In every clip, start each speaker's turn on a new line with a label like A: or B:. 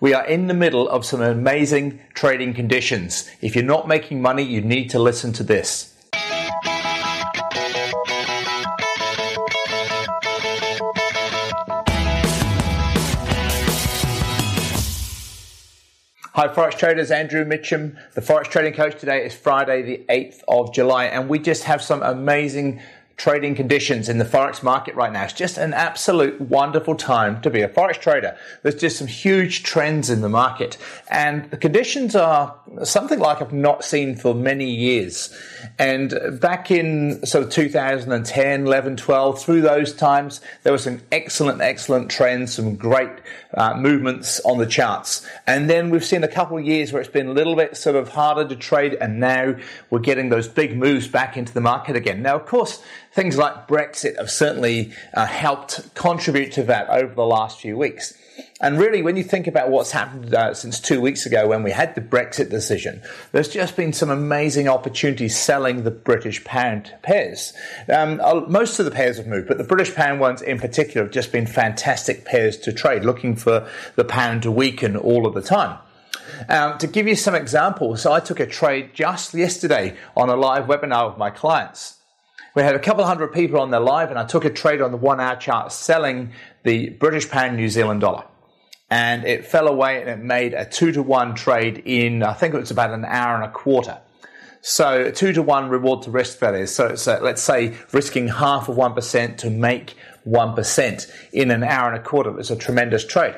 A: We are in the middle of some amazing trading conditions. If you're not making money, you need to listen to this. Hi, Forex traders. Andrew Mitchem, the Forex trading coach. Today is Friday, the 8th of July, and we just have some amazing trading conditions in the forex market right now. It's just an absolute wonderful time to be a forex trader. There's just some huge trends in the market, and the conditions are something like I've not seen for many years. And back in sort of 2010, 11, 12, through those times, there were some excellent, excellent trends, some great uh, movements on the charts. And then we've seen a couple of years where it's been a little bit sort of harder to trade, and now we're getting those big moves back into the market again. Now, of course, things like Brexit have certainly uh, helped contribute to that over the last few weeks. And really, when you think about what's happened uh, since two weeks ago when we had the Brexit decision, there's just been some amazing opportunities selling the British pound pairs. Um, most of the pairs have moved, but the British pound ones in particular have just been fantastic pairs to trade, looking for the pound to weaken all of the time. Um, to give you some examples, I took a trade just yesterday on a live webinar with my clients. We had a couple hundred people on there live, and I took a trade on the one hour chart selling the British pound New Zealand dollar and it fell away and it made a two to one trade in, I think it was about an hour and a quarter. So two to one reward to risk that is. So, so uh, let's say risking half of 1% to make 1% in an hour and a quarter is a tremendous trade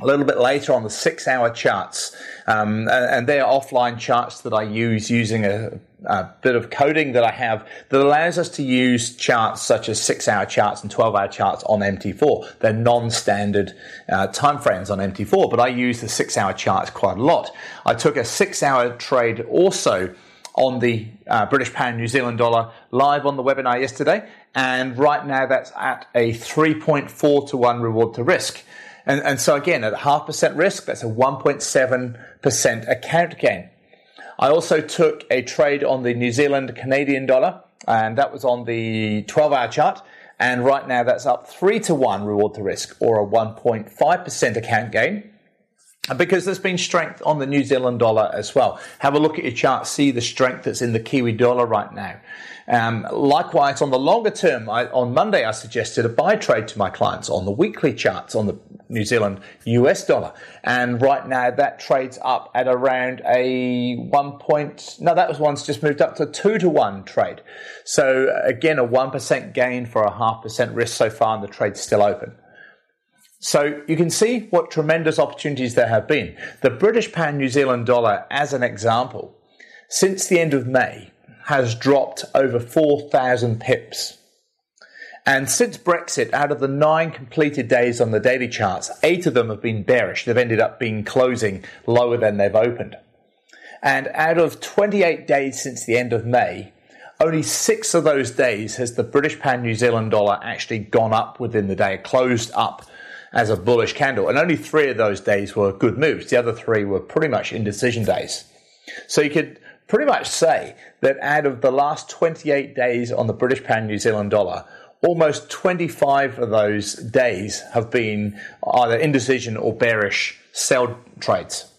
A: a little bit later on the six hour charts. Um, and they're offline charts that I use using a, a, bit of coding that I have that allows us to use charts such as six hour charts and 12 hour charts on MT4. They're non standard uh, timeframes on MT4, but I use the six hour charts quite a lot. I took a six hour trade also on the uh, British pound New Zealand dollar live on the webinar yesterday. And right now that's at a 3.4 to 1 reward to risk. And, and so again, at half percent risk, that's a 1.7% account gain. I also took a trade on the New Zealand Canadian dollar, and that was on the 12 hour chart. And right now that's up three to one reward to risk or a 1.5% account gain because there's been strength on the New Zealand dollar as well. Have a look at your chart, see the strength that's in the Kiwi dollar right now. Um, likewise, on the longer term, I, on Monday, I suggested a buy trade to my clients on the weekly charts on the New Zealand US dollar. And right now, that trades up at around a one point, no, that was one's just moved up to two to one trade. So uh, again, a 1% gain for a half percent risk so far, and the trade's still open. So you can see what tremendous opportunities there have been. The British pound New Zealand dollar, as an example, since the end of May, has dropped over 4,000 pips. And since Brexit, out of the nine completed days on the daily charts, eight of them have been bearish. They've ended up being closing lower than they've opened. And out of 28 days since the end of May, only six of those days has the British pound New Zealand dollar actually gone up within the day, closed up as a bullish candle. And only three of those days were good moves. The other three were pretty much indecision days. So you could pretty much say that out of the last 28 days on the British pound New Zealand dollar, almost 25 of those days have been either indecision or bearish sell trades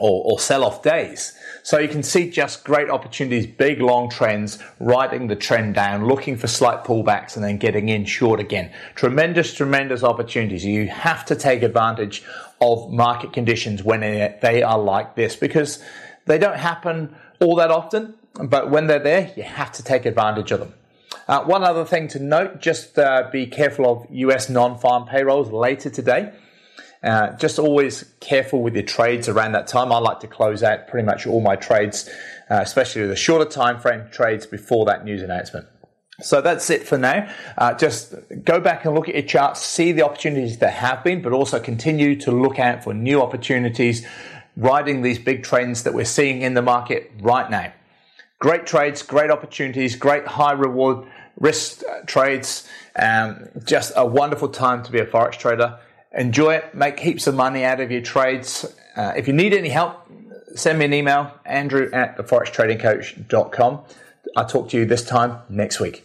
A: or, or sell off days. So you can see just great opportunities, big long trends, riding the trend down, looking for slight pullbacks and then getting in short again. Tremendous, tremendous opportunities. You have to take advantage of market conditions when they are like this because they don't happen all that often, but when they're there, you have to take advantage of them. Uh, one other thing to note just uh, be careful of US non farm payrolls later today. Uh, just always careful with your trades around that time. I like to close out pretty much all my trades, uh, especially the shorter time frame trades before that news announcement. So that's it for now. Uh, just go back and look at your charts, see the opportunities that have been, but also continue to look out for new opportunities, riding these big trends that we're seeing in the market right now. Great trades, great opportunities, great high reward risk uh, trades. Um, just a wonderful time to be a forex trader. Enjoy it, make heaps of money out of your trades. Uh, if you need any help, send me an email, andrew at theforextradingcoach.com. I'll talk to you this time next week.